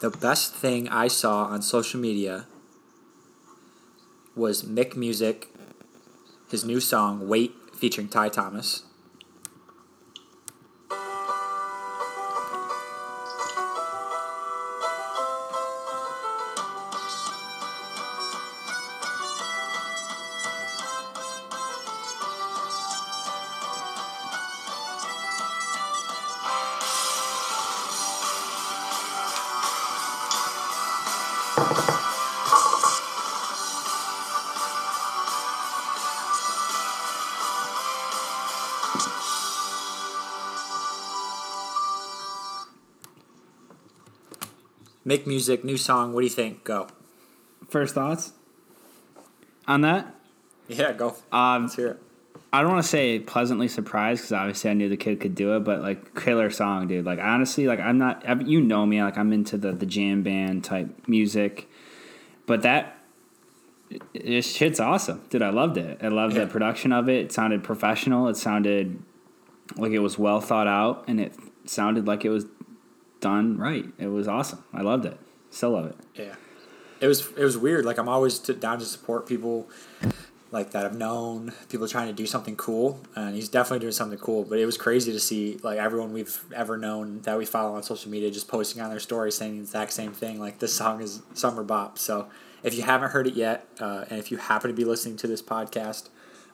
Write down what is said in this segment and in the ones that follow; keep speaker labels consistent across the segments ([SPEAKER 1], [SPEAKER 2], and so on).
[SPEAKER 1] the best thing I saw on social media was Mick Music, his new song "Wait" featuring Ty Thomas. Mick Music, new song. What do you think? Go.
[SPEAKER 2] First thoughts on that?
[SPEAKER 1] Yeah, go.
[SPEAKER 2] Um,
[SPEAKER 1] Let's hear it.
[SPEAKER 2] I don't want to say pleasantly surprised because obviously I knew the kid could do it, but like killer song, dude. Like honestly, like I'm not. I- You know me, like I'm into the the jam band type music, but that this shit's awesome, dude. I loved it. I loved
[SPEAKER 1] Yeah.
[SPEAKER 2] the production of it. It sounded professional. It sounded like it was well thought out, and it sounded like it was done right. It was awesome. I loved it. Still love it.
[SPEAKER 1] Yeah, it was it was weird. Like I'm always t- down to support people like that I've known, people trying to do something cool, and he's definitely doing something cool. But it was crazy to see like everyone we've ever known that we follow on social media just posting on their story saying the exact same thing. Like this song is summer bop. So if you haven't heard it yet, uh, and if you happen to be listening to this podcast,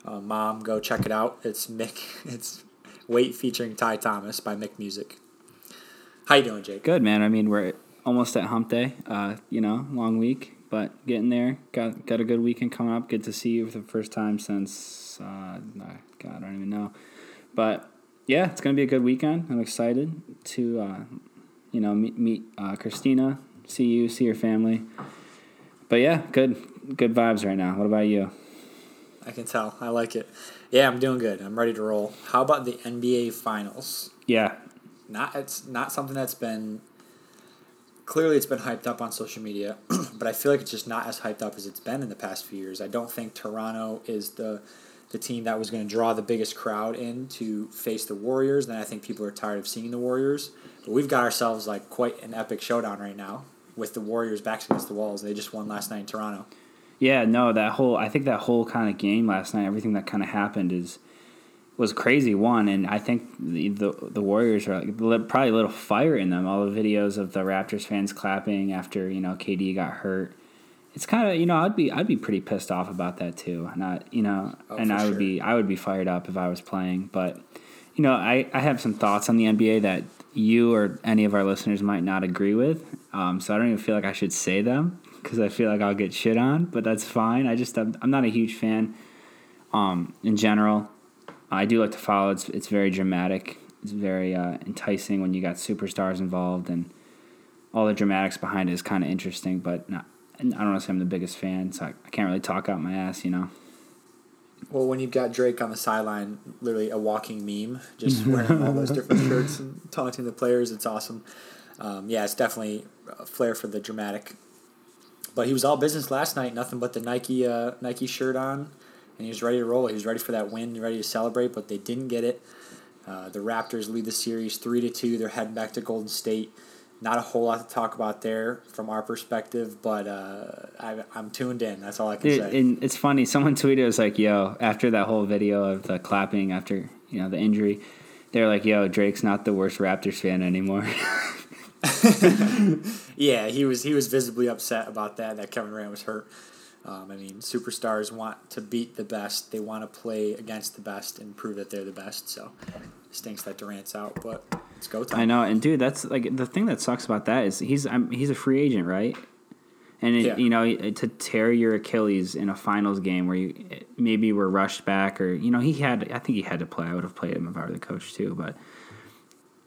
[SPEAKER 1] uh, mom, go check it out. It's Mick. It's Wait featuring Ty Thomas by Mick Music. How you doing, Jake?
[SPEAKER 2] Good man. I mean, we're almost at hump day. Uh, you know, long week, but getting there. Got got a good weekend coming up. Good to see you for the first time since uh, God, I don't even know. But yeah, it's gonna be a good weekend. I'm excited to uh, you know meet, meet uh, Christina, see you, see your family. But yeah, good good vibes right now. What about you?
[SPEAKER 1] I can tell. I like it. Yeah, I'm doing good. I'm ready to roll. How about the NBA Finals?
[SPEAKER 2] Yeah,
[SPEAKER 1] Not it's not something that's been clearly it's been hyped up on social media, but I feel like it's just not as hyped up as it's been in the past few years. I don't think Toronto is the the team that was going to draw the biggest crowd in to face the Warriors. And I think people are tired of seeing the Warriors. But we've got ourselves like quite an epic showdown right now with the Warriors backs against the walls. They just won last night in Toronto.
[SPEAKER 2] Yeah, no, that whole I think that whole kind of game last night, everything that kind of happened is was crazy. One, and I think the the, the Warriors are like, probably a little fire in them. All the videos of the Raptors fans clapping after you know KD got hurt. It's kind of you know I'd be I'd be pretty pissed off about that too. Not you know,
[SPEAKER 1] Oh,
[SPEAKER 2] and I would
[SPEAKER 1] sure.
[SPEAKER 2] be I would be fired up if I was playing. But you know I I have some thoughts on the NBA that you or any of our listeners might not agree with. Um, so I don't even feel like I should say them because I feel like I'll get shit on. But that's fine. I just I'm, I'm not a huge fan. Um, in general, I do like to follow. It's it's very dramatic. It's very uh, enticing when you got superstars involved and all the dramatics behind it is kind of interesting. But not, I don't want to say I'm the biggest fan, so I, I can't really talk out my ass, you know.
[SPEAKER 1] Well, when you've got Drake on the sideline, literally a walking meme, just wearing all those different shirts and taunting the players, it's awesome. Um, yeah, it's definitely a flair for the dramatic. But he was all business last night, nothing but the Nike uh, Nike shirt on, and he was ready to roll. He was ready for that win, ready to celebrate, but they didn't get it. Uh, the Raptors lead the series three to two. They're heading back to Golden State. Not a whole lot to talk about there from our perspective, but uh, I, I'm tuned in. That's all I can
[SPEAKER 2] Dude,
[SPEAKER 1] say.
[SPEAKER 2] and it's funny. Someone tweeted, it was like, "Yo," after that whole video of the clapping after you know the injury, they're like, "Yo, Drake's not the worst Raptors fan anymore."
[SPEAKER 1] Yeah, he was he was visibly upset about that. That Kevin Durant was hurt. Um, I mean, superstars want to beat the best. They want to play against the best and prove that they're the best. So, stinks that Durant's out, but it's go time.
[SPEAKER 2] I know, and dude, that's like the thing that sucks about that is he's I'm, he's a free agent, right? And it,
[SPEAKER 1] Yeah.
[SPEAKER 2] you know, to tear your Achilles in a finals game where you maybe were rushed back, or you know, he had I think he had to play. I would have played him if I were the coach too, but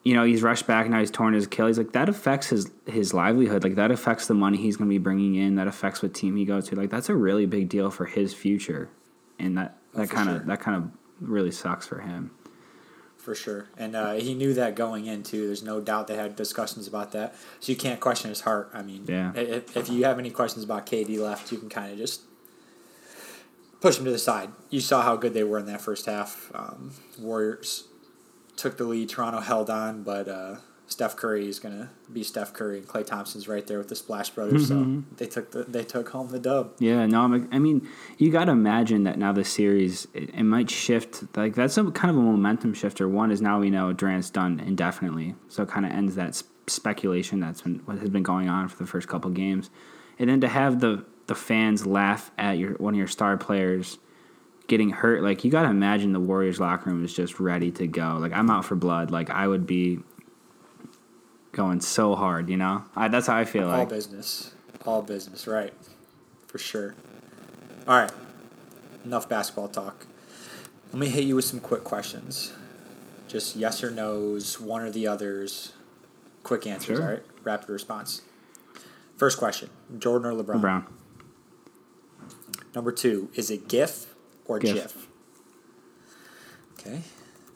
[SPEAKER 2] you know, he's rushed back and now. He's torn his Achilles. Like that affects his his livelihood. Like that affects the money he's going to be bringing in. That affects what team he goes to. Like that's a really big deal for his future, and that that kind of
[SPEAKER 1] sure.
[SPEAKER 2] that kind of really sucks for him.
[SPEAKER 1] for sure. And uh, he knew that going in too. There's no doubt they had discussions about that. So you can't question his heart. I mean,
[SPEAKER 2] Yeah.
[SPEAKER 1] If, if you have any questions about KD left, you can kind of just push him to the side. You saw how good they were in that first half. Um, Warriors took the lead. Toronto held on, but uh, Steph Curry is gonna be Steph Curry, and Klay Thompson's right there with the Splash Brothers.
[SPEAKER 2] Mm-hmm.
[SPEAKER 1] So they took the they took home the dub.
[SPEAKER 2] Yeah, no, I'm, I mean, you got to imagine that now the series it, it might shift. Like that's a kind of a momentum shifter. One is now we know Durant's done indefinitely, so it kind of ends that speculation that's been what has been going on for the first couple games, and then to have the the fans laugh at your one of your star players getting hurt. Like you got to imagine the Warriors locker room is just ready to go. Like I'm out for blood. Like I would be going so hard. You know, I, that's how I feel
[SPEAKER 1] All
[SPEAKER 2] like.
[SPEAKER 1] business, all business, right? For sure. All right, enough basketball talk. Let me hit you with some quick questions. Just yes or no's, one or the others. Quick answers,
[SPEAKER 2] Sure.
[SPEAKER 1] all right? Rapid response. First question: Jordan or LeBron?
[SPEAKER 2] Brown.
[SPEAKER 1] Number two: Is it GIF or
[SPEAKER 2] GIF.
[SPEAKER 1] GIF? Okay,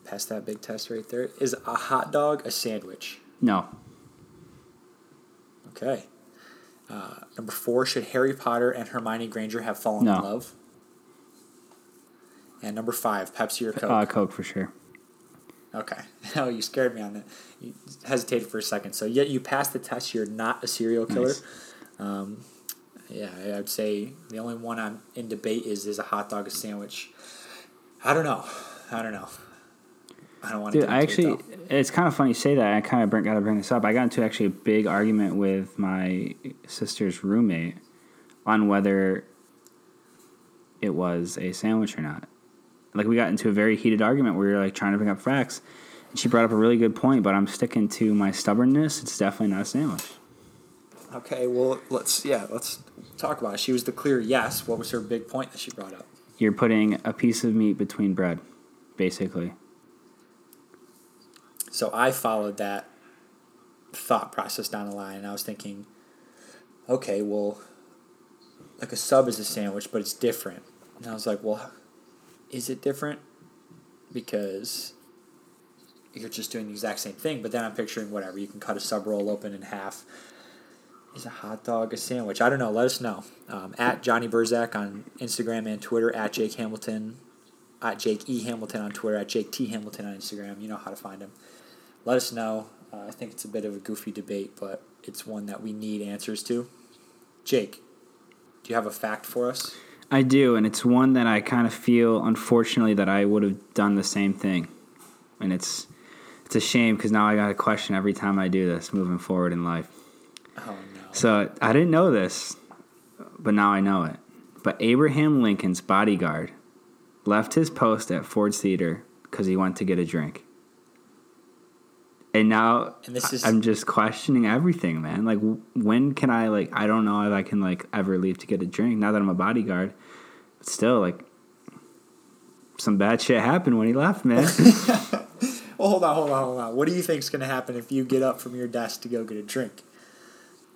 [SPEAKER 1] pass that big test right there. Is a hot dog a sandwich?
[SPEAKER 2] No.
[SPEAKER 1] Okay. Uh, number four: Should Harry Potter and Hermione Granger have fallen
[SPEAKER 2] No.
[SPEAKER 1] in love? And number five: Pepsi or Coke?
[SPEAKER 2] Uh, Coke for sure.
[SPEAKER 1] okay. Oh, you scared me on that. You hesitated for a second. So yet you passed the test. You're not a serial killer.
[SPEAKER 2] Nice.
[SPEAKER 1] Um, yeah, I would say the only one I'm in debate is is a hot dog a sandwich. I don't know. I don't know. I don't want to.
[SPEAKER 2] Dude, I actually, it's kind of funny you say that. I kind of got to bring this up. I got into actually a big argument with my sister's roommate on whether it was a sandwich or not. Like we got into a very heated argument where we were like trying to bring up facts, and she brought up a really good point. But I'm sticking to my stubbornness. It's definitely not a sandwich.
[SPEAKER 1] Okay, well, let's yeah, let's talk about it. She was the clear yes. What was her big point that she brought up?
[SPEAKER 2] You're putting a piece of meat between bread, basically.
[SPEAKER 1] So I followed that thought process down the line, and I was thinking, okay, well, like a sub is a sandwich, but it's different. And I was like, well, is it different? Because you're just doing the exact same thing. But then I'm picturing whatever. You can cut a sub roll open in half. Is a hot dog a sandwich? I don't know. Let us know. Um, at Johnny Burczak on Instagram and Twitter. At Jake Hamilton. At Jake E. Hamilton on Twitter. At Jake T. Hamilton on Instagram. You know how to find him. Let us know. Uh, I think it's a bit of a goofy debate, but it's one that we need answers to. Jake, do you have a fact for us?
[SPEAKER 2] I do, and it's one that I kind of feel, unfortunately, that I would have done the same thing, and it's it's a shame because now I got a question every time I do this moving forward in life.
[SPEAKER 1] Oh no.
[SPEAKER 2] So I didn't know this, but now I know it. But Abraham Lincoln's bodyguard left his post at Ford's Theater because he went to get a drink. And now
[SPEAKER 1] And is-
[SPEAKER 2] I'm just questioning everything, man. Like, when can I like? I don't know if I can like ever leave to get a drink. Now that I'm a bodyguard, but still, like, some bad shit happened when he left, man.
[SPEAKER 1] Well, hold on, hold on, hold on. What do you think's going to happen if you get up from your desk to go get a drink?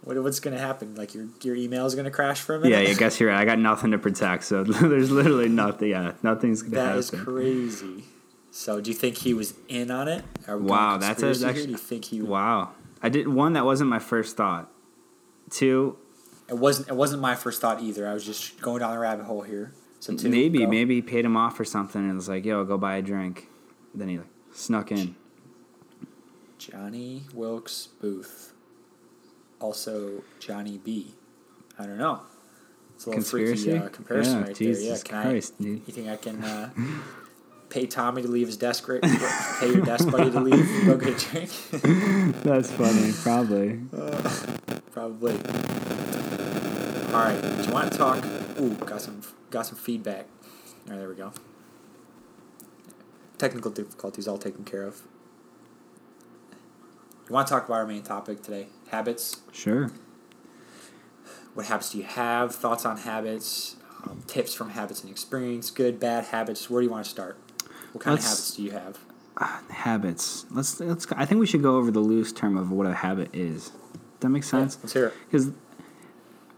[SPEAKER 1] What, what's going to happen? Like your your email is going to crash for a minute?
[SPEAKER 2] yeah, I guess you're right. I got nothing to protect, so there's literally nothing. Yeah, nothing's gonna happen.
[SPEAKER 1] is crazy. So, do you think he was in on it?
[SPEAKER 2] Wow, that's a- actually-
[SPEAKER 1] Do you think he?
[SPEAKER 2] Wow. I did one that wasn't my first thought. Two,
[SPEAKER 1] It wasn't. It wasn't my first thought either. I was just going down the rabbit hole here. So two.
[SPEAKER 2] maybe
[SPEAKER 1] go.
[SPEAKER 2] maybe he paid him off or something and was like, "Yo, go buy a drink." Then he like snuck in.
[SPEAKER 1] Johnny Wilkes Booth. Also Johnny B. I don't know. It's a little
[SPEAKER 2] Conspiracy?
[SPEAKER 1] freaky uh, comparison
[SPEAKER 2] Yeah,
[SPEAKER 1] right
[SPEAKER 2] Jesus
[SPEAKER 1] there. Yeah, can
[SPEAKER 2] Christ,
[SPEAKER 1] I?
[SPEAKER 2] dude.
[SPEAKER 1] You think I can uh, pay Tommy to leave his desk? Right, pay your desk buddy to leave. Go get a drink.
[SPEAKER 2] That's funny. Probably.
[SPEAKER 1] Probably. All right. Do you want to talk? Ooh, got some got some feedback. All right, there we go. Technical difficulties all taken care of. You want to talk about our main topic today? Habits.
[SPEAKER 2] Sure.
[SPEAKER 1] What habits do you have? Thoughts on habits? Um, tips from habits and experience. Good, bad habits. Where do you want to start? What kind
[SPEAKER 2] Let's-
[SPEAKER 1] of habits do you have?
[SPEAKER 2] Uh, habits. Let's let's. I think we should go over the loose term of what a habit is. Does that makes
[SPEAKER 1] Yeah,
[SPEAKER 2] sense.
[SPEAKER 1] let's hear it.
[SPEAKER 2] Because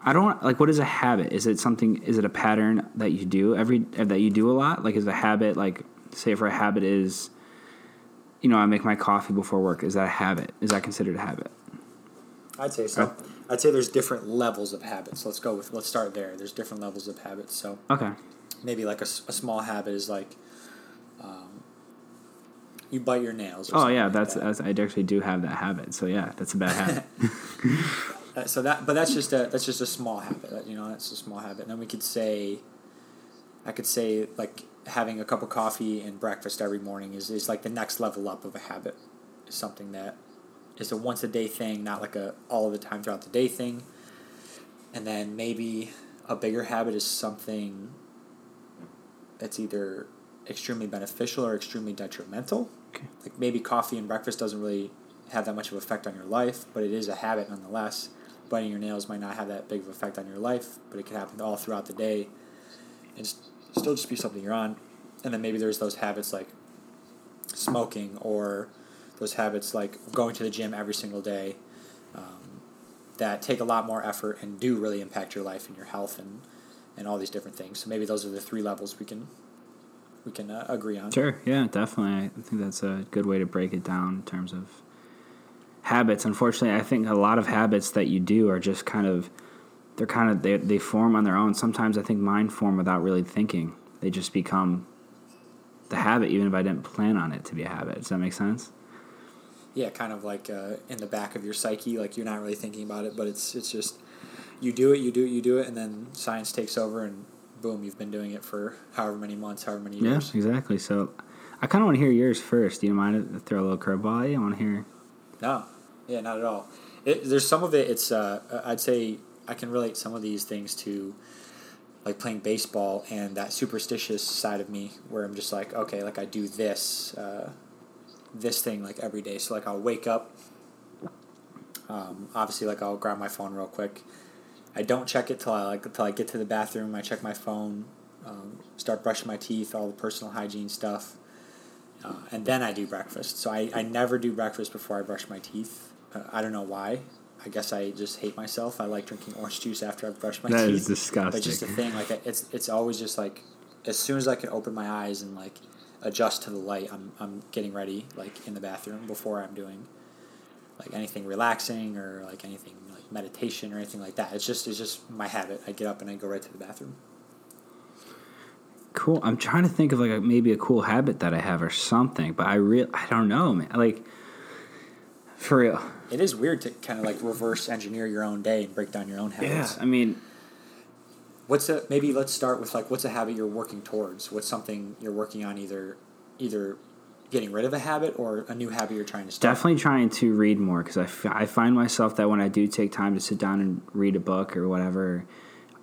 [SPEAKER 2] I don't like. What is a habit? Is it something? Is it a pattern that you do every that you do a lot? Like, is a habit like say for a habit is, you know, I make my coffee before work. Is that a habit? Is that considered a habit?
[SPEAKER 1] I'd say so. I'd say there's different levels of habits. Let's go with. Let's start there. There's different levels of habits. So
[SPEAKER 2] Okay.
[SPEAKER 1] maybe like a small habit is like um, you bite your nails.
[SPEAKER 2] Oh yeah,
[SPEAKER 1] like
[SPEAKER 2] that's,
[SPEAKER 1] that.
[SPEAKER 2] that's I actually do have that habit. So yeah, that's a bad habit.
[SPEAKER 1] Uh, so that, but that's just a that's just a small habit. You know, that's a small habit. And then we could say, I could say like having a cup of coffee and breakfast every morning is, is like the next level up of a habit. Is something that is a once a day thing, not like a all the time throughout the day thing. And then maybe a bigger habit is something that's either extremely beneficial or extremely detrimental.
[SPEAKER 2] Okay.
[SPEAKER 1] Like maybe coffee and breakfast doesn't really have that much of an effect on your life, but it is a habit nonetheless. Biting your nails might not have that big of effect on your life, but it can happen all throughout the day and still just be something you're on. And then maybe there's those habits like smoking or those habits like going to the gym every single day um, that take a lot more effort and do really impact your life and your health and, and all these different things. So maybe those are the three levels we can we can uh, agree on.
[SPEAKER 2] Sure. Yeah, definitely. I think that's a good way to break it down in terms of habits. Unfortunately, I think a lot of habits that you do are just kind of they're kind of they they form on their own. Sometimes I think mine form without really thinking. They just become the habit, even if I didn't plan on it to be a habit. Does that make sense?
[SPEAKER 1] Yeah, kind of like uh, in the back of your psyche, like you're not really thinking about it, but it's it's just you do it, you do it, you do it, and then science takes over, and boom, you've been doing it for however many months, however many years.
[SPEAKER 2] Yeah, exactly. So I kind of want to hear yours first. Do you mind if throw a little curveball? you? I want to hear.
[SPEAKER 1] No, yeah, not at all. It, there's some of it. It's uh, I'd say I can relate some of these things to like playing baseball and that superstitious side of me where I'm just like, okay, like I do this, uh, this thing like every day. So like I'll wake up. Um, obviously, like I'll grab my phone real quick. I don't check it till I like till I get to the bathroom. I check my phone, um, start brushing my teeth, all the personal hygiene stuff, uh, and then I do breakfast. So I, I never do breakfast before I brush my teeth. Uh, I don't know why. I guess I just hate myself. I like drinking orange juice after I've brushed my
[SPEAKER 2] That
[SPEAKER 1] teeth.
[SPEAKER 2] is disgusting.
[SPEAKER 1] But just a thing, like it's it's always just like as soon as I can open my eyes and like adjust to the light, I'm I'm getting ready like in the bathroom before I'm doing like anything relaxing or like anything like meditation or anything like that. It's just it's just my habit. I get up and I go right to the bathroom.
[SPEAKER 2] Cool. I'm trying to think of like a, maybe a cool habit that I have or something, but I real I don't know, man. Like for real.
[SPEAKER 1] It is weird to kind of like reverse engineer your own day and break down your own habits.
[SPEAKER 2] Yeah.
[SPEAKER 1] habits.
[SPEAKER 2] I mean,
[SPEAKER 1] What's a maybe let's start with like what's a habit you're working towards? What's something you're working on either either getting rid of a habit or a new habit you're trying to start?
[SPEAKER 2] definitely trying to read more because I, f- I find myself that when I do take time to sit down and read a book or whatever,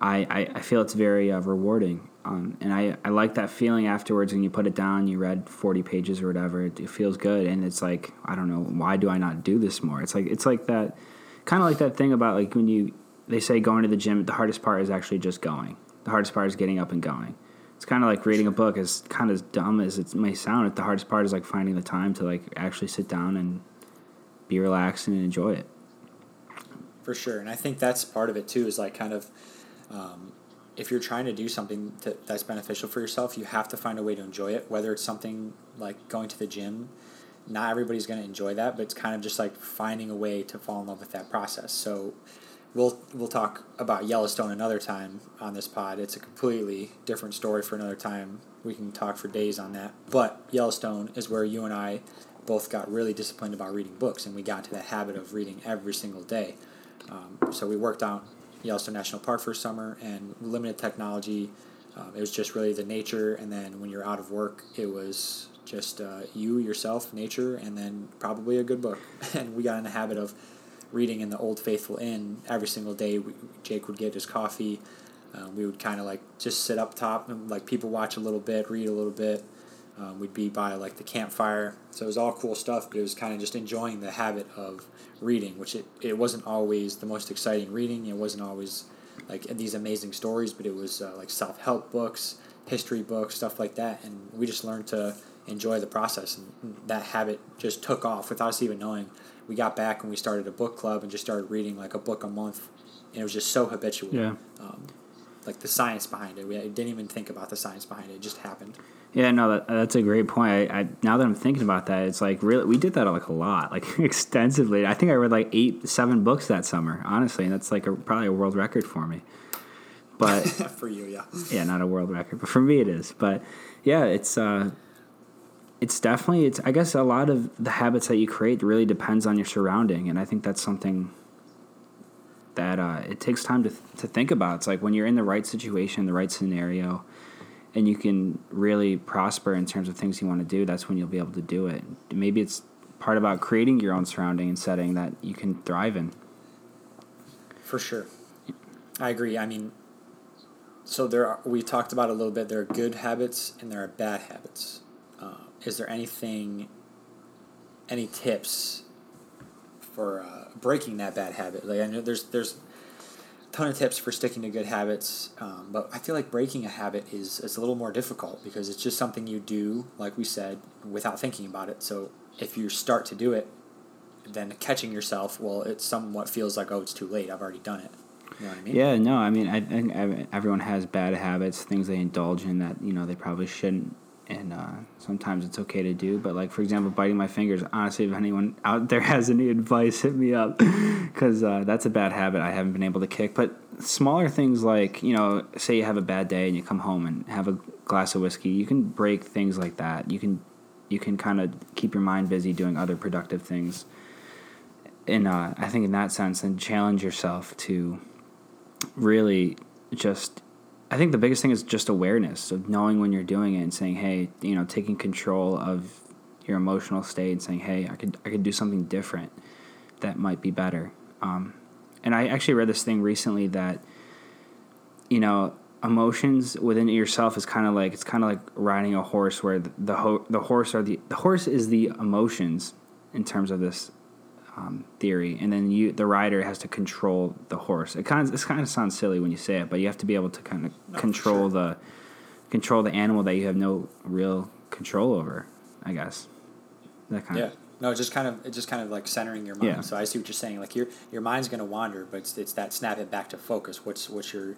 [SPEAKER 2] I, I, I feel it's very uh, rewarding. Um, and I, I like that feeling afterwards when you put it down, you read 40 pages or whatever. It, it feels good. And it's like, I don't know, why do I not do this more? It's like, it's like that, kind of like that thing about like when you, they say going to the gym, the hardest part is actually just going. The hardest part is getting up and going. It's kind of like reading a book, as kind of as dumb as it may sound. The hardest part is like finding the time to like actually sit down and be relaxed and enjoy it.
[SPEAKER 1] For sure, and I think that's part of it too. Is like kind of, um, if you're trying to do something to, that's beneficial for yourself, you have to find a way to enjoy it. Whether it's something like going to the gym, not everybody's going to enjoy that, but it's kind of just like finding a way to fall in love with that process. So, we'll we'll talk about Yellowstone another time on this pod. It's a completely different story for another time. We can talk for days on that. But Yellowstone is where you and I both got really disciplined about reading books, and we got into that habit of reading every single day. Um, so we worked out Yellowstone National Park for summer and limited technology. Um, it was just really the nature, and then when you're out of work, it was just uh, you, yourself, nature, and then probably a good book. and we got in the habit of reading in the Old Faithful Inn every single day. We, Jake would get his coffee. Um, we would kind of like just sit up top and like people watch a little bit, read a little bit. Um, we'd be by like the campfire, so it was all cool stuff. But it was kind of just enjoying the habit of reading, which it, it wasn't always the most exciting reading. It wasn't always like these amazing stories, but it was uh, like self help books, history books, stuff like that. And we just learned to enjoy the process, and that habit just took off without us even knowing. We got back and we started a book club and just started reading like a book a month, and it was just so habitual.
[SPEAKER 2] Yeah.
[SPEAKER 1] Um, like the science behind it, we didn't even think about the science behind it; it just happened.
[SPEAKER 2] Yeah, no, that, that's a great point. I, I now that I'm thinking about that, it's like really we did that like a lot, like extensively. I think I read like eight, seven books that summer, honestly, and that's like a, probably a world record for me. But
[SPEAKER 1] for you, yeah.
[SPEAKER 2] yeah, not a world record, but for me it is. But yeah, it's uh, it's definitely it's I guess a lot of the habits that you create really depends on your surrounding, and I think that's something that uh, it takes time to to think about. It's like when you're in the right situation, the right scenario, and you can really prosper in terms of things you want to do. That's when you'll be able to do it. Maybe it's part about creating your own surrounding and setting that you can thrive in.
[SPEAKER 1] For sure, I agree. I mean, so there are, we talked about a little bit. There are good habits and there are bad habits. Is there anything, any tips for uh, breaking that bad habit? Like I know there's there's a ton of tips for sticking to good habits, um, but I feel like breaking a habit is is a little more difficult because it's just something you do, like we said, without thinking about it. So if you start to do it, then catching yourself, well, it somewhat feels like oh, it's too late. I've already done it. You know what I mean?
[SPEAKER 2] Yeah, no, I mean, I think everyone has bad habits, things they indulge in that you know they probably shouldn't, and uh, sometimes it's okay to do. But like for example, biting my fingers. Honestly, if anyone out there has any advice, hit me up because uh, that's a bad habit I haven't been able to kick. But smaller things like you know, say you have a bad day and you come home and have a glass of whiskey, you can break things like that. You can you can kind of keep your mind busy doing other productive things. And uh, I think in that sense, then challenge yourself to really just I think the biggest thing is just awareness of knowing when you're doing it and saying, hey, you know, taking control of your emotional state and saying, hey, I could I could do something different that might be better. Um, and I actually read this thing recently that you know emotions within yourself is kind of like it's kind of like riding a horse where the the, ho- the horse are the the horse is the emotions in terms of this um, theory, and then you the rider has to control the horse. It kind of it kind of sounds silly when you say it, but you have to be able to kind of no, control sure. the control the animal that you have no real control over. I guess
[SPEAKER 1] that kind yeah. of. No, just kind of it's just kind of like centering your mind. Yeah. So I see what you're saying. Like your your mind's going to wander, but it's, it's that snap it back to focus. What's what's your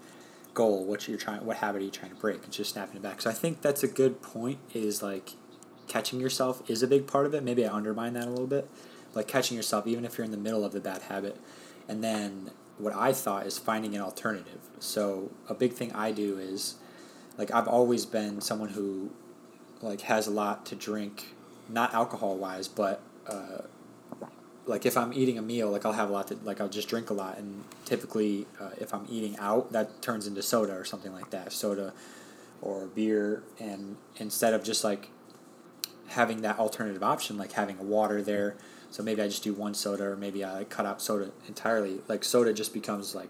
[SPEAKER 1] goal? What's your trying? What habit are you trying to break? It's just snapping it back. So I think that's a good point. Is like catching yourself is a big part of it. Maybe I undermine that a little bit like catching yourself even if you're in the middle of the bad habit. And then what i thought is finding an alternative. So a big thing i do is like i've always been someone who like has a lot to drink not alcohol wise but uh, like if i'm eating a meal like i'll have a lot to like i'll just drink a lot. And typically uh, if i'm eating out that turns into soda or something like that soda or beer. And instead of just like having that alternative option like having a water there so maybe I just do one soda, or maybe I cut out soda entirely. Like soda just becomes like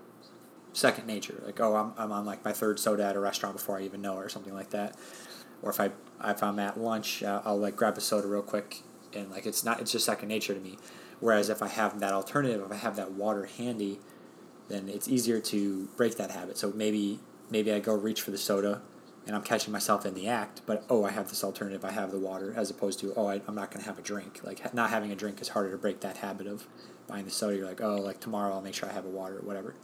[SPEAKER 1] second nature. Like oh, I'm I'm on like my third soda at a restaurant before I even know or something like that. Or if I if I'm at lunch, uh, I'll like grab a soda real quick, and like it's not it's just second nature to me. Whereas if I have that alternative, if I have that water handy, then it's easier to break that habit. So maybe maybe I go reach for the soda and I'm catching myself in the act, but oh, I have this alternative. I have the water, as opposed to oh, I, am not going to have a drink. Like not having a drink is harder to break that habit of buying the soda. You're like oh, like tomorrow I'll make sure I have a water or whatever.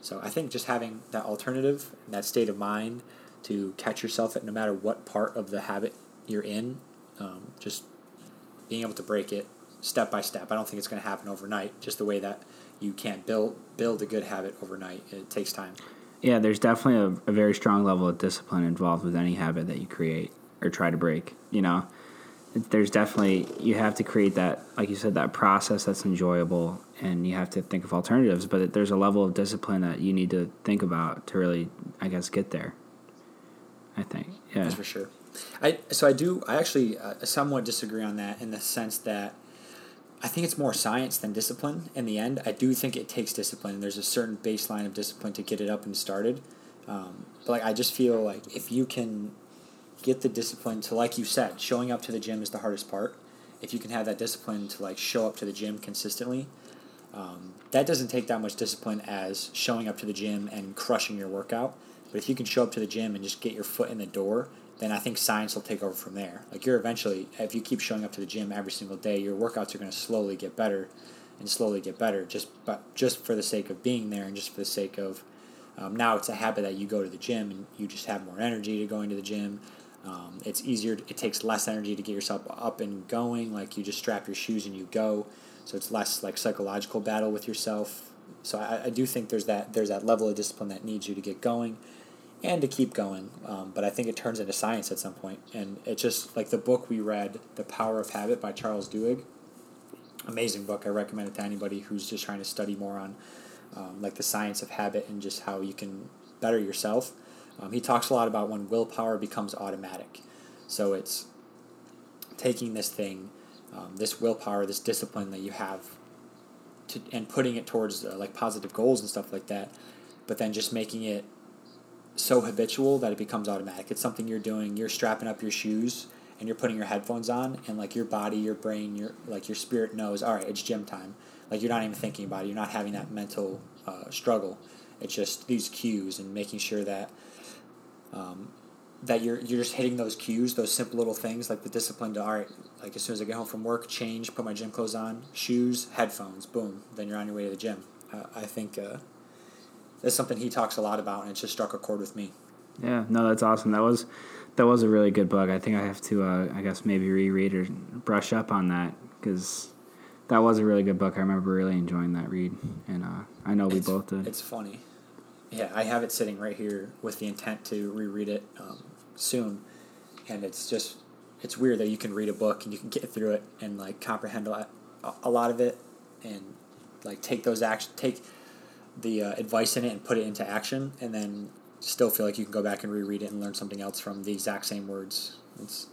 [SPEAKER 1] So I think just having that alternative, that state of mind to catch yourself at no matter what part of the habit you're in, um, just being able to break it step by step. I don't think it's going to happen overnight. Just the way that you can't build build a good habit overnight. It takes time.
[SPEAKER 2] Yeah, there's definitely a, a, very strong level of discipline involved with any habit that you create or try to break. You know, there's definitely you have to create that, like you said, that process that's enjoyable, and you have to think of alternatives. But there's a level of discipline that you need to think about to really, I guess, get there. I think, yeah,
[SPEAKER 1] that's for sure. I so I do. I actually uh, somewhat disagree on that in the sense that I think it's more science than discipline in the end. I do think it takes discipline. There's a certain baseline of discipline to get it up and started. Um, but like I just feel like if you can get the discipline to like you said, showing up to the gym is the hardest part. If you can have that discipline to like show up to the gym consistently, um, that doesn't take that much discipline as showing up to the gym and crushing your workout. But if you can show up to the gym and just get your foot in the door then I think science will take over from there. Like you're eventually, if you keep showing up to the gym every single day, your workouts are going to slowly get better, and slowly get better. Just but just for the sake of being there, and just for the sake of um, now it's a habit that you go to the gym and you just have more energy to going to the gym. Um, it's easier. It takes less energy to get yourself up and going. Like you just strap your shoes and you go. So it's less like psychological battle with yourself. So I, I do think there's that there's that level of discipline that needs you to get going and to keep going. Um, but I think it turns into science at some point, and it's just like the book we read, "The Power of Habit" by Charles Duhigg. Amazing book. I recommend it to anybody who's just trying to study more on um, like the science of habit and just how you can better yourself. Um, he talks a lot about when willpower becomes automatic. So it's taking this thing, um, this willpower, this discipline that you have, to, and putting it towards uh, like positive goals and stuff like that, but then just making it so habitual that it becomes automatic. It's something you're doing. You're strapping up your shoes and you're putting your headphones on, and like your body, your brain, your like your spirit knows. All right, it's gym time. Like you're not even thinking about it. You're not having that mental uh, struggle. It's just these cues and making sure that um, that you're you're just hitting those cues, those simple little things like the discipline to all right, like as soon as I get home from work, change, put my gym clothes on, shoes, headphones, boom, then you're on your way to the gym. Uh, I think uh, that's something he talks a lot about, and it just struck a chord with me.
[SPEAKER 2] Yeah, no, that's awesome. That was that was a really good book. I think I have to, uh, I guess, maybe reread or brush up on that because that was a really good book. I remember really enjoying that read, and uh, I know we
[SPEAKER 1] it's,
[SPEAKER 2] both did.
[SPEAKER 1] It's funny. Yeah, I have it sitting right here with the intent to reread it um, soon, and it's just it's weird that you can read a book and you can get through it and like comprehend a lot, a lot of it, and like take those action take the uh, advice in it and put it into action, and then still feel like you can go back and reread it and learn something else from the exact same words. It's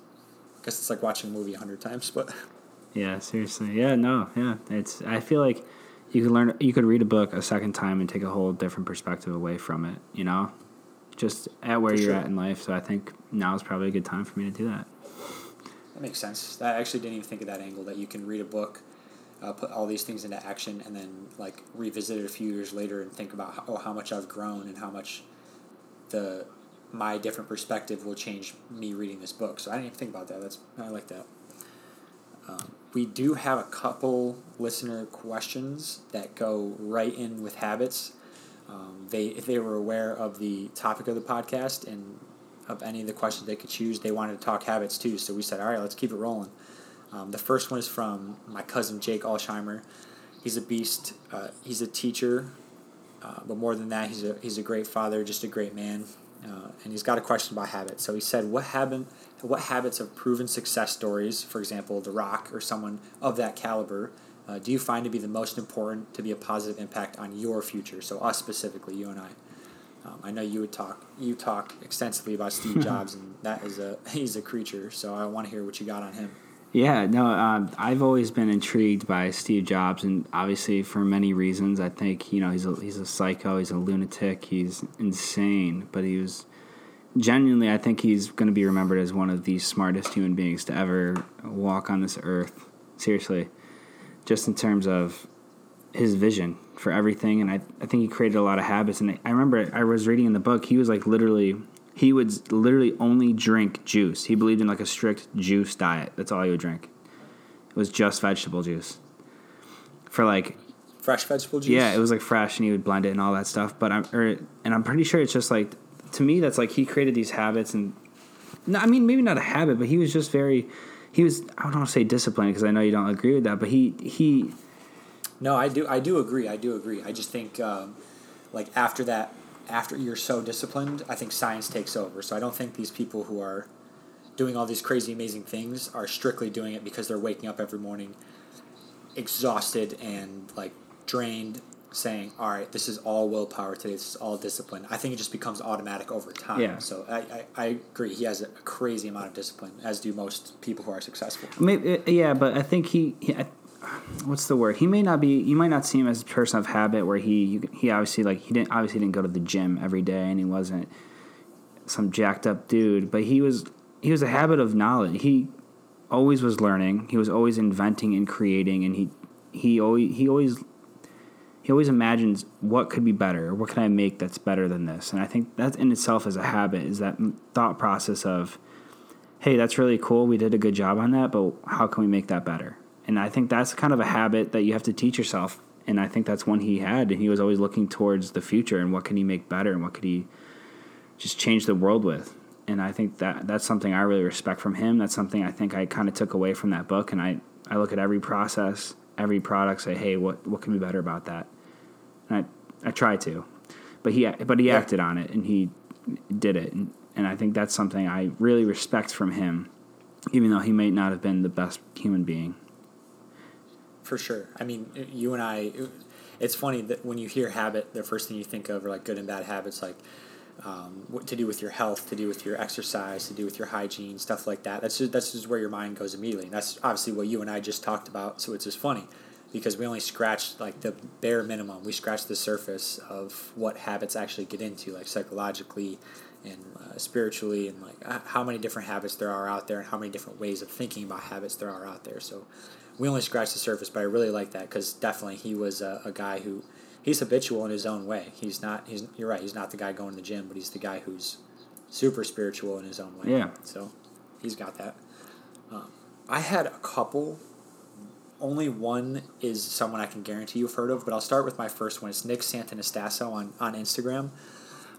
[SPEAKER 1] I guess it's like watching a movie a hundred times, but
[SPEAKER 2] yeah, seriously, yeah, no, yeah, it's I feel like you could learn you could read a book a second time and take a whole different perspective away from it you know? Just at where for you're sure. at in life so i think now is probably a good time for me to do that.
[SPEAKER 1] That makes sense. I actually didn't even think of that angle that you can read a book uh, put all these things into action and then like revisit it a few years later and think about how, oh how much i've grown and how much the my different perspective will change me reading this book so i didn't even think about that that's i like that um, we do have a couple listener questions that go right in with habits. Um, they, if they were aware of the topic of the podcast and of any of the questions they could choose, they wanted to talk habits too. So we said, all right, let's keep it rolling. Um, the first one is from my cousin Jake Alsheimer. He's a beast. Uh, he's a teacher, uh, but more than that, he's a he's a great father, just a great man. Uh, and he's got a question about habits. So he said, "What habit what habits of proven success stories, for example, The Rock or someone of that caliber, uh, do you find to be the most important to be a positive impact on your future? So us specifically, you and I. Um, I know you would talk you talk extensively about Steve Jobs, and that is a he's a creature. So I want to hear what you got on him.
[SPEAKER 2] Yeah, no, um, I've always been intrigued by Steve Jobs, and obviously for many reasons. I think you know he's a he's a psycho, he's a lunatic, he's insane, but he was genuinely, I think he's going to be remembered as one of the smartest human beings to ever walk on this earth. Seriously, just in terms of his vision for everything, and I, I think he created a lot of habits. And I remember I was reading in the book, he was like literally, he would literally only drink juice. He believed in like a strict juice diet. That's all he would drink. It was just vegetable juice. For like
[SPEAKER 1] fresh vegetable juice.
[SPEAKER 2] Yeah, it was like fresh, and he would blend it and all that stuff. But I'm, or, and I'm pretty sure it's just like to me, that's like he created these habits, and no, I mean maybe not a habit, but he was just very. He was I don't want to say disciplined because I know you don't agree with that, but he he.
[SPEAKER 1] No, I do. I do agree. I do agree. I just think, um, like after that, after you're so disciplined, I think science takes over. So I don't think these people who are doing all these crazy, amazing things are strictly doing it because they're waking up every morning exhausted and like drained saying, all right, this is all willpower today, this is all discipline. I think it just becomes automatic over time. Yeah. So I, I, I agree. He has a crazy amount of discipline, as do most people who are successful.
[SPEAKER 2] Maybe, eh, yeah, but I think he, he what's the word? He may not be. You might not see him as a person of habit, where he he obviously like he didn't obviously didn't go to the gym every day, and he wasn't some jacked up dude. But he was he was a habit of knowledge. He always was learning. He was always inventing and creating, and he he always he always he always imagines what could be better what can i make that's better than this and i think that in itself is a habit is that thought process of hey that's really cool we did a good job on that but how can we make that better and i think that's kind of a habit that you have to teach yourself. And i think that's one he had. And he was always looking towards the future and what can he make better and what could he just change the world with. And i think that that's something i really respect from him. That's something i think i kind of took away from that book. And i i look at every process every product say hey what what can be better about that? I, I try to. but he but he
[SPEAKER 1] Yeah.
[SPEAKER 2] acted on it and he did it, and, and I think that's something I really respect from him, even though he may not have been the best human being.
[SPEAKER 1] For sure. I mean, you and I. It's funny that when you hear habit, the first thing you think of are like good and bad habits, like um, what to do with your health, to do with your exercise, to do with your hygiene, stuff like that. That's just, that's just where your mind goes immediately. And that's obviously what you and I just talked about. So it's just funny because we only scratched like the bare minimum. We scratched the surface of what habits actually get into, like psychologically and uh, spiritually, and like how many different habits there are out there, and how many different ways of thinking about habits there are out there. So we only scratched the surface, but I really like that because definitely he was a, a guy who he's habitual in his own way. He's not. He's you're right. He's not the guy going to the gym, but he's the guy who's super spiritual in his own way.
[SPEAKER 2] Yeah.
[SPEAKER 1] So he's got that. Um, I had a couple. Only one is someone I can guarantee you've heard of, but I'll start with my first one. It's Nick Santonastasso on on Instagram.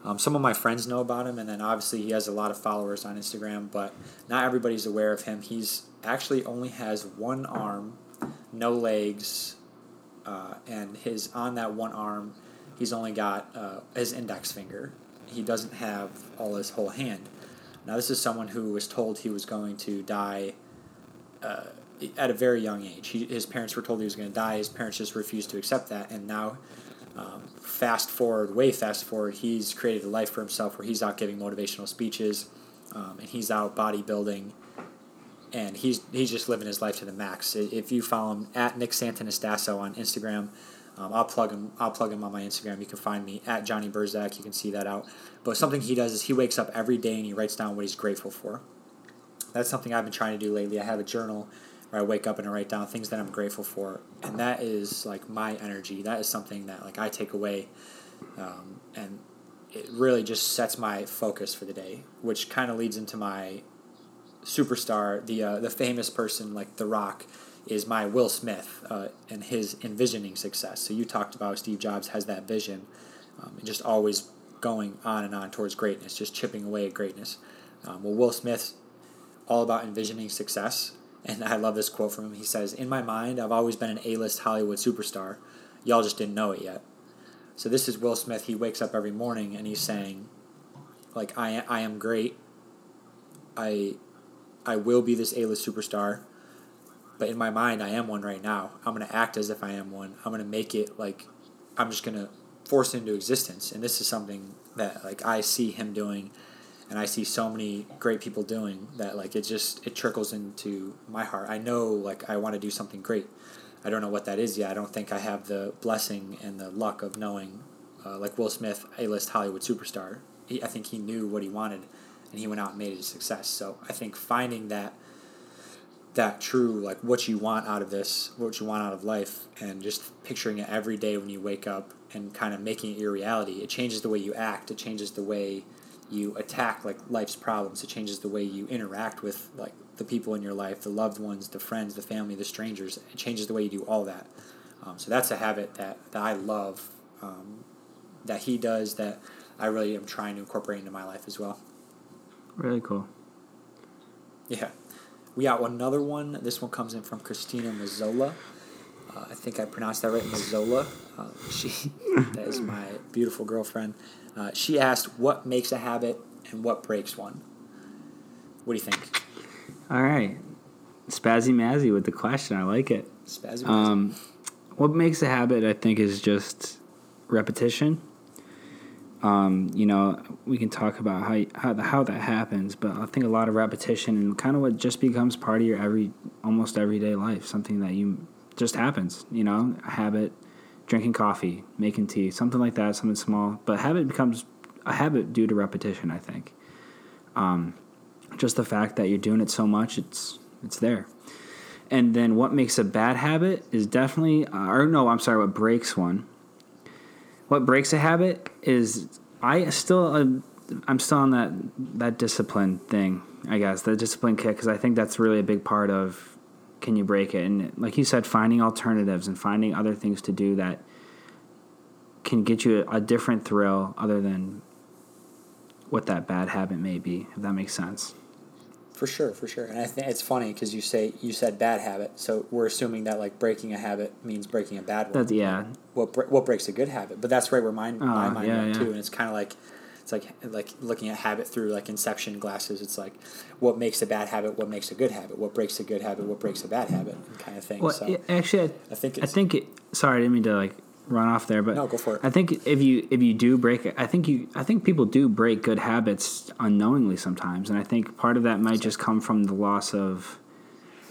[SPEAKER 1] Um, some of my friends know about him, and then obviously he has a lot of followers on Instagram, but not everybody's aware of him. He's actually only has one arm, no legs, uh, and his on that one arm, he's only got uh, his index finger. He doesn't have all his whole hand. Now this is someone who was told he was going to die uh, at a very young age. He, his parents were told he was going to die. His parents just refused to accept that, and now um, fast forward, way fast forward, he's created a life for himself where he's out giving motivational speeches, um, and he's out bodybuilding, and he's he's just living his life to the max. If you follow him at Nick Santonastasso on Instagram, um, I'll plug him. I'll plug him on my Instagram. You can find me at Johnny Burczak. You can see that out. But something he does is he wakes up every day and he writes down what he's grateful for. That's something I've been trying to do lately. I have a journal where I wake up and I write down things that I'm grateful for, and that is like my energy. That is something that like I take away, um, and it really just sets my focus for the day, which kind of leads into my superstar, the uh, the famous person like The Rock, is my Will Smith uh, and his envisioning success. So you talked about Steve Jobs has that vision, um, and just always going on and on towards greatness, just chipping away at greatness. Um, well, Will Smith's all about envisioning success, and I love this quote from him. He says, "In my mind, I've always been an A-list Hollywood superstar. Y'all just didn't know it yet." So this is Will Smith. He wakes up every morning and he's saying, "Like I, I am great. I, I will be this A-list superstar." But in my mind, I am one right now. I'm gonna act as if I am one. I'm gonna make it like I'm just gonna force it into existence. And this is something that like I see him doing, and I see so many great people doing that. Like it just it trickles into my heart. I know like I want to do something great. I don't know what that is yet. I don't think I have the blessing and the luck of knowing, uh, like Will Smith, A-list Hollywood superstar. He, I think he knew what he wanted, and he went out and made it a success. So I think finding that that true like what you want out of this what you want out of life and just picturing it every day when you wake up and kind of making it your reality it changes the way you act. It changes the way you attack like life's problems. It changes the way you interact with like the people in your life the loved ones the friends the family the strangers. It changes the way you do all that. Um, so that's a habit that, that i love um, that he does that i really am trying to incorporate into my life as well
[SPEAKER 2] Really cool.
[SPEAKER 1] yeah. We got another one. This one comes in from Christina Mazzola. Uh, I think I pronounced that right, Mazzola. Uh, she, that is my beautiful girlfriend. Uh, she asked, "What makes a habit and what breaks one?" What do you think,
[SPEAKER 2] All right, Spazzy Mazzy with the question. I like it.
[SPEAKER 1] Spazzy?
[SPEAKER 2] Um, what makes a habit, I think, is just repetition. Um, you know, we can talk about how how the, how that happens, but I think a lot of repetition and kind of what just becomes part of your every almost everyday life, something that you just happens. You know, a habit, drinking coffee, making tea, something like that, something small. But habit becomes a habit due to repetition. I think. Um, just the fact that you're doing it so much, it's it's there. And then what makes a bad habit is definitely, uh, or no, I'm sorry, what breaks one. What breaks a habit is I still, uh, I'm still on that that discipline thing, I guess, the discipline kick, because I think that's really a big part of can you break it? And like you said, finding alternatives and finding other things to do that can get you a, a different thrill other than what that bad habit may be, if that makes sense.
[SPEAKER 1] For sure, for sure, and I think it's funny because you say you said bad habit, so we're assuming that like breaking a habit means breaking a bad one.
[SPEAKER 2] That's yeah.
[SPEAKER 1] What what breaks a good habit? But that's right where ah, my my
[SPEAKER 2] Oh,
[SPEAKER 1] mind
[SPEAKER 2] yeah,
[SPEAKER 1] went
[SPEAKER 2] yeah.
[SPEAKER 1] too, and it's kind of like it's like like looking at habit through like Inception glasses. It's like what makes a bad habit, what makes a good habit, what breaks a good habit, what breaks a bad habit, kind of thing.
[SPEAKER 2] Well,
[SPEAKER 1] so
[SPEAKER 2] actually, I,
[SPEAKER 1] I think
[SPEAKER 2] I think it. Sorry, I didn't mean to like run off there, but
[SPEAKER 1] No, go for it.
[SPEAKER 2] I think if you if you do break, I think you I think people do break good habits unknowingly sometimes, and I think part of that might just come from the loss of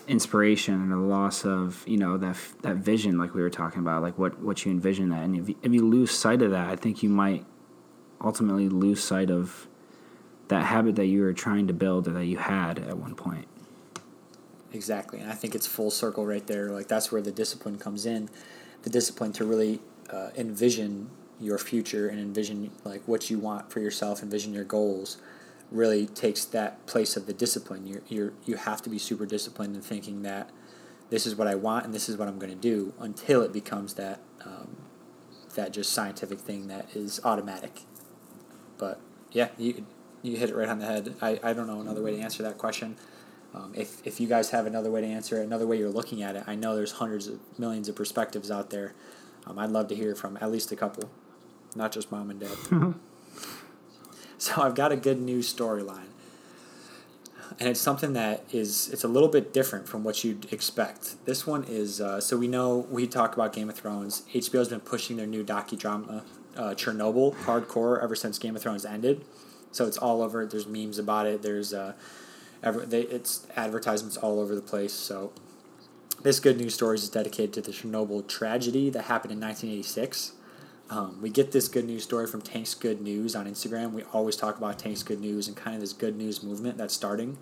[SPEAKER 2] inspiration and the loss of you know that that vision, like we were talking about, like what what you envision that, and if you, if you lose sight of that, I think you might ultimately lose sight of that habit that you were trying to build or that you had at one point.
[SPEAKER 1] Exactly, and I think it's full circle right there. Like that's where the discipline comes in, the discipline to really uh, envision your future and envision like what you want for yourself, envision your goals. Really takes that place of the discipline. You you you have to be super disciplined in thinking that this is what I want and this is what I'm going to do until it becomes that um, that just scientific thing that is automatic. But yeah, you you hit it right on the head. I, I don't know another way to answer that question. Um, if, if you guys have another way to answer it, another way you're looking at it, I know there's hundreds of millions of perspectives out there. Um, I'd love to hear from at least a couple, not just mom and dad. so I've got a good news storyline, and it's something that is it's a little bit different from what you'd expect. This one is uh, so we know we talk about Game of Thrones. HBO's been pushing their new docudrama uh, Chernobyl hardcore ever since Game of Thrones ended. So it's all over. There's memes about it. There's uh, they, it's advertisements all over the place. So this good news story is dedicated to the Chernobyl tragedy that happened in 1986. Um, we get this good news story from Tanks Good News on Instagram. We always talk about Tanks Good News and kind of this good news movement that's starting.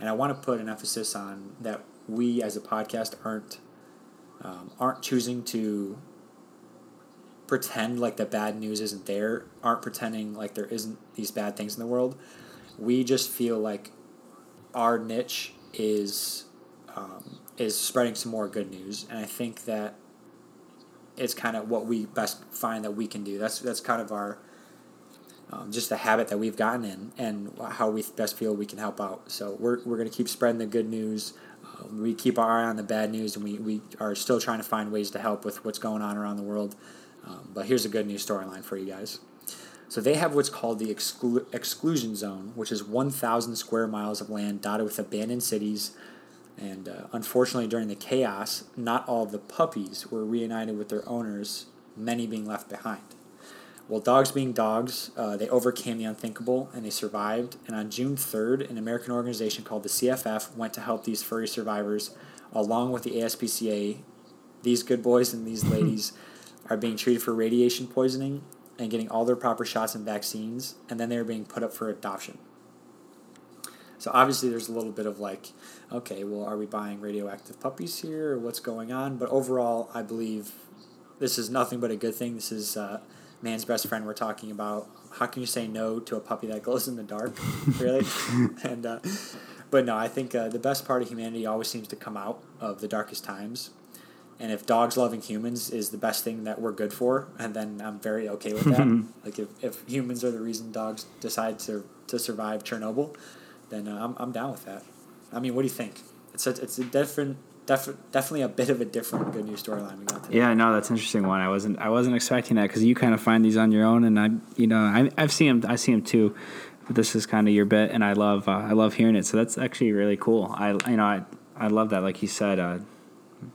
[SPEAKER 1] And I want to put an emphasis on that we as a podcast aren't um, aren't choosing to pretend like the bad news isn't there, aren't pretending like there isn't these bad things in the world. We just feel like our niche is um, is spreading some more good news, and I think that it's kind of what we best find that we can do. That's that's kind of our um, just the habit that we've gotten in, and how we best feel we can help out. So we're we're gonna keep spreading the good news. Um, we keep our eye on the bad news, and we, we are still trying to find ways to help with what's going on around the world. Um, but here's a good news storyline for you guys. So they have what's called the exclu- exclusion zone, which is 1,000 square miles of land dotted with abandoned cities. And uh, unfortunately, during the chaos, not all of the puppies were reunited with their owners, many being left behind. Well, dogs being dogs, uh, they overcame the unthinkable and they survived. And on June 3rd, an American organization called the CFF went to help these furry survivors, along with the ASPCA. These good boys and these ladies are being treated for radiation poisoning and getting all their proper shots and vaccines, and then they're being put up for adoption. So obviously, there's a little bit of like, okay, well, are we buying radioactive puppies here, or what's going on? But overall, I believe this is nothing but a good thing. This is uh, man's best friend we're talking about. How can you say no to a puppy that glows in the dark, really? and uh, but no, I think uh, the best part of humanity always seems to come out of the darkest times. And if dogs loving humans is the best thing that we're good for, and then I'm very okay with that. like if, if humans are the reason dogs decide to, to survive Chernobyl, then uh, I'm, I'm down with that. I mean, what do you think? It's a, it's a different, def, definitely a bit of a different good news storyline we got today.
[SPEAKER 2] Yeah, no, that's an interesting one. I wasn't I wasn't expecting that because you kind of find these on your own, and I you know I I've seen them I see them too. But this is kind of your bit, and I love uh, I love hearing it. So that's actually really cool. I you know I I love that. Like you said, uh,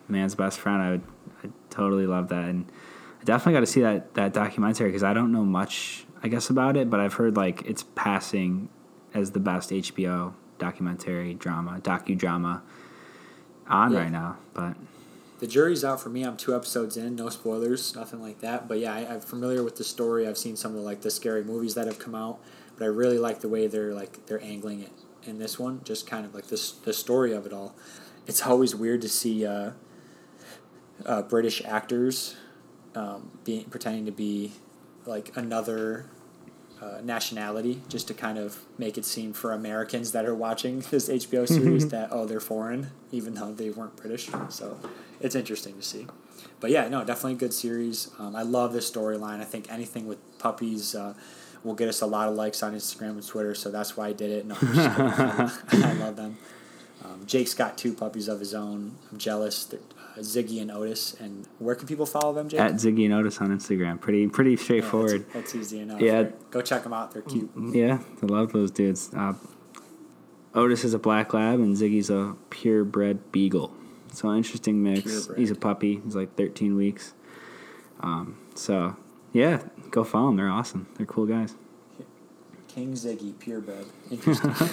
[SPEAKER 2] man's best friend. I would I totally love that, and I definitely got to see that that documentary because I don't know much I guess about it, but I've heard like it's passing as the best HBO documentary drama docudrama on
[SPEAKER 1] Yeah.
[SPEAKER 2] right now. But
[SPEAKER 1] The jury's out for me. I'm two episodes in, no spoilers, nothing like that. But yeah, I, I'm familiar with the story. I've seen some of like the scary movies that have come out, but I really like the way they're like they're angling it in this one. Just kind of like this the story of it all. It's always weird to see uh, uh, British actors um, being pretending to be like another uh, nationality, just to kind of make it seem for Americans that are watching this HBO series that oh they're foreign, even though they weren't British. So it's interesting to see. But yeah, no, definitely a good series. Um, I love this storyline. I think anything with puppies uh, will get us a lot of likes on Instagram and Twitter. So that's why I did it. No, I'm just kidding. I love them. Um, Jake's got two puppies of his own. I'm jealous. That, uh, Ziggy and Otis. And where can people follow them, Jake?
[SPEAKER 2] At Ziggy and Otis on Instagram. Pretty pretty
[SPEAKER 1] Yeah,
[SPEAKER 2] straightforward.
[SPEAKER 1] that's, that's easy enough.
[SPEAKER 2] Yeah.
[SPEAKER 1] right? Go check them out. They're cute.
[SPEAKER 2] Yeah, I love those dudes. Uh, Otis is a black lab and Ziggy's a purebred beagle. So interesting mix.
[SPEAKER 1] Purebred.
[SPEAKER 2] He's a puppy. He's like 13 weeks. Um, so yeah, go follow them. They're awesome. They're cool guys.
[SPEAKER 1] King Ziggy, purebred. Interesting.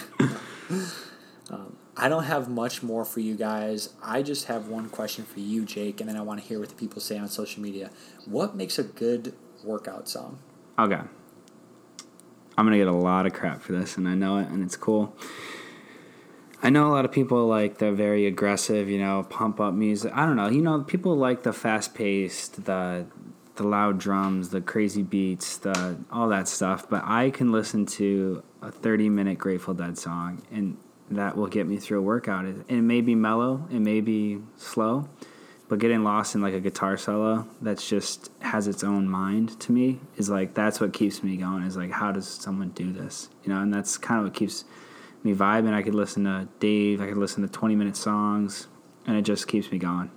[SPEAKER 1] um, I don't have much more for you guys. I just have one question for you, Jake, and then I want to hear what the people say on social media. What makes a good workout song?
[SPEAKER 2] Okay. I'm gonna get a lot of crap for this, and I know it, and it's cool. I know a lot of people like the very aggressive, you know, pump up music. I don't know, you know, people like the fast paced, the the loud drums, the crazy beats, the all that stuff. But I can listen to a 30 minute Grateful Dead song, and that will get me through a workout. And it may be mellow, it may be slow, but getting lost in like a guitar solo that's just has its own mind to me is like that's what keeps me going is like how does someone do this you know and that's kind of what keeps me vibing i could listen to dave i could listen to 20 minute songs and it just keeps me going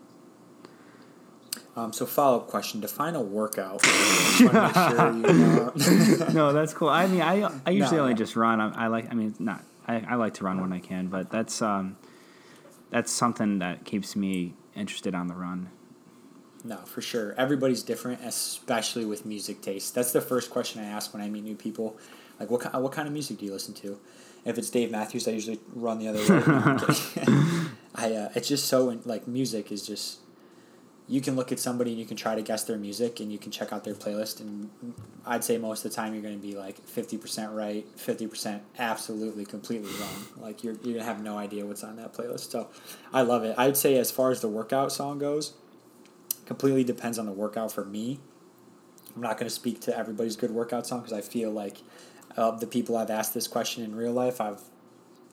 [SPEAKER 1] Um, so, follow up question: Define a workout. Just wanna make sure
[SPEAKER 2] no that's cool i mean i, I usually
[SPEAKER 1] No,
[SPEAKER 2] only
[SPEAKER 1] no.
[SPEAKER 2] just run I, I like i mean not I, I like to run when i can but that's um that's something that keeps me interested on the run
[SPEAKER 1] No, for sure. Everybody's different, especially with music taste. That's the first question I ask when I meet new people. Like, what ki- what kind of music do you listen to? If it's Dave Matthews, I usually run the other way. I uh, it's just so like music is just you can look at somebody and you can try to guess their music and you can check out their playlist and I'd say most of the time you're going to be like 50% right, 50% absolutely completely wrong. Like you're you're going to have no idea what's on that playlist. So I love it. I'd say as far as the workout song goes, completely depends on the workout for me. I'm not going to speak to everybody's good workout song because I feel like of the people I've asked this question in real life, I've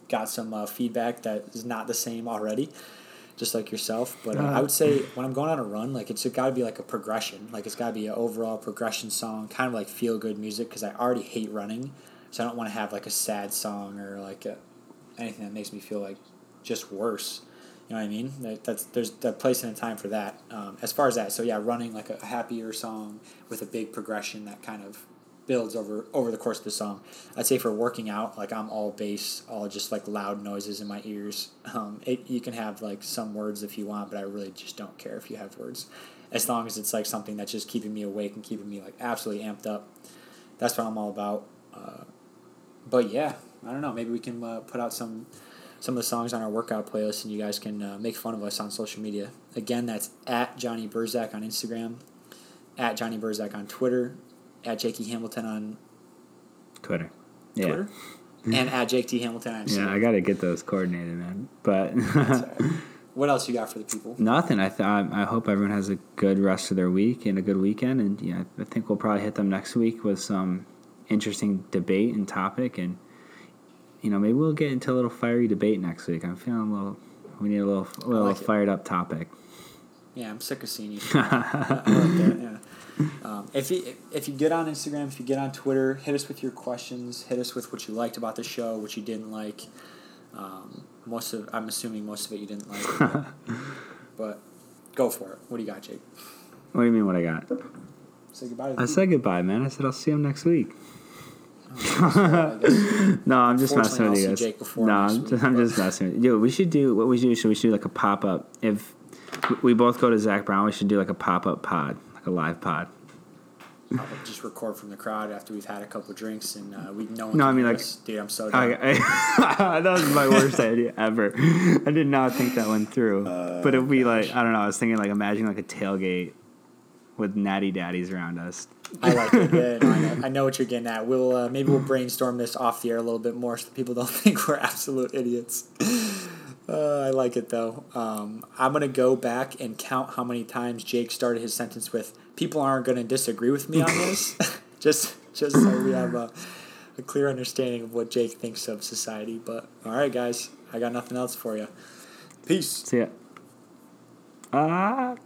[SPEAKER 1] got some uh, feedback that is not the same already, just like yourself. But uh, I would say when I'm going on a run, like it's got to be like a progression. Like it's got to be an overall progression song, kind of like feel good music because I already hate running, so I don't want to have like a sad song or like a, anything that makes me feel like just worse. You know what I mean? That, that's there's a place and a time for that. Um, as far as that, so yeah, running like a happier song with a big progression that kind of builds over over the course of the song. I'd say for working out, like I'm all bass, all just like loud noises in my ears. Um, it, you can have like some words if you want, but I really just don't care if you have words, as long as it's like something that's just keeping me awake and keeping me like absolutely amped up. That's what I'm all about. Uh, but yeah, I don't know. Maybe we can uh, put out some some of the songs on our workout playlist, and you guys can uh, make fun of us on social media. Again, that's at Johnny Burczak on Instagram, at Johnny Burczak on Twitter, at Jakee Hamilton on
[SPEAKER 2] twitter yeah
[SPEAKER 1] Twitter, and at Jake T Hamilton
[SPEAKER 2] yeah i gotta get those coordinated man but
[SPEAKER 1] That's all right. What else you got for the people?
[SPEAKER 2] Nothing. I th- I hope everyone has a good rest of their week and a good weekend. And yeah, I think we'll probably hit them next week with some interesting debate and topic. And you know, maybe we'll get into a little fiery debate next week. I'm feeling a little. We need a little, a little
[SPEAKER 1] like it.
[SPEAKER 2] fired up topic.
[SPEAKER 1] Yeah, I'm sick of seeing you. I like that, yeah. Um, if you if you get on Instagram, if you get on Twitter, hit us with your questions. Hit us with what you liked about the show, what you didn't like. Um, most of I'm assuming most of it you didn't like, but, but go for it. What do you got, Jake?
[SPEAKER 2] What do you mean? What I got?
[SPEAKER 1] Say goodbye.
[SPEAKER 2] I said goodbye, man. I said I'll see them next week.
[SPEAKER 1] I.
[SPEAKER 2] No, I'm just messing with you guys.
[SPEAKER 1] see Jake before
[SPEAKER 2] no, I'm
[SPEAKER 1] week,
[SPEAKER 2] just, I'm just messing with you. Dude, we should do what we do. Should we should do like a pop up? If we both go to Zac Brown, we should do like a pop up pod, like a live pod.
[SPEAKER 1] Just record from the crowd after we've had a couple drinks and uh, we know.
[SPEAKER 2] No, I mean, like-
[SPEAKER 1] dude, I'm so done.
[SPEAKER 2] I, I, that was my worst idea ever. I did not think that went through. but if we like, I don't know. I was thinking like imagine like a tailgate with natty daddies around us.
[SPEAKER 1] I like it. Yeah, no, I, know, I know what you're getting at. We'll uh, maybe we'll brainstorm this off the air a little bit more so that people don't think we're absolute idiots. Uh, I like it though. Um, I'm gonna go back and count how many times Jake started his sentence with "People aren't gonna disagree with me on this." just, just so we have a, a clear understanding of what Jake thinks of society. But all right, guys, I got nothing else for you. Peace.
[SPEAKER 2] See ya. Ah. Uh...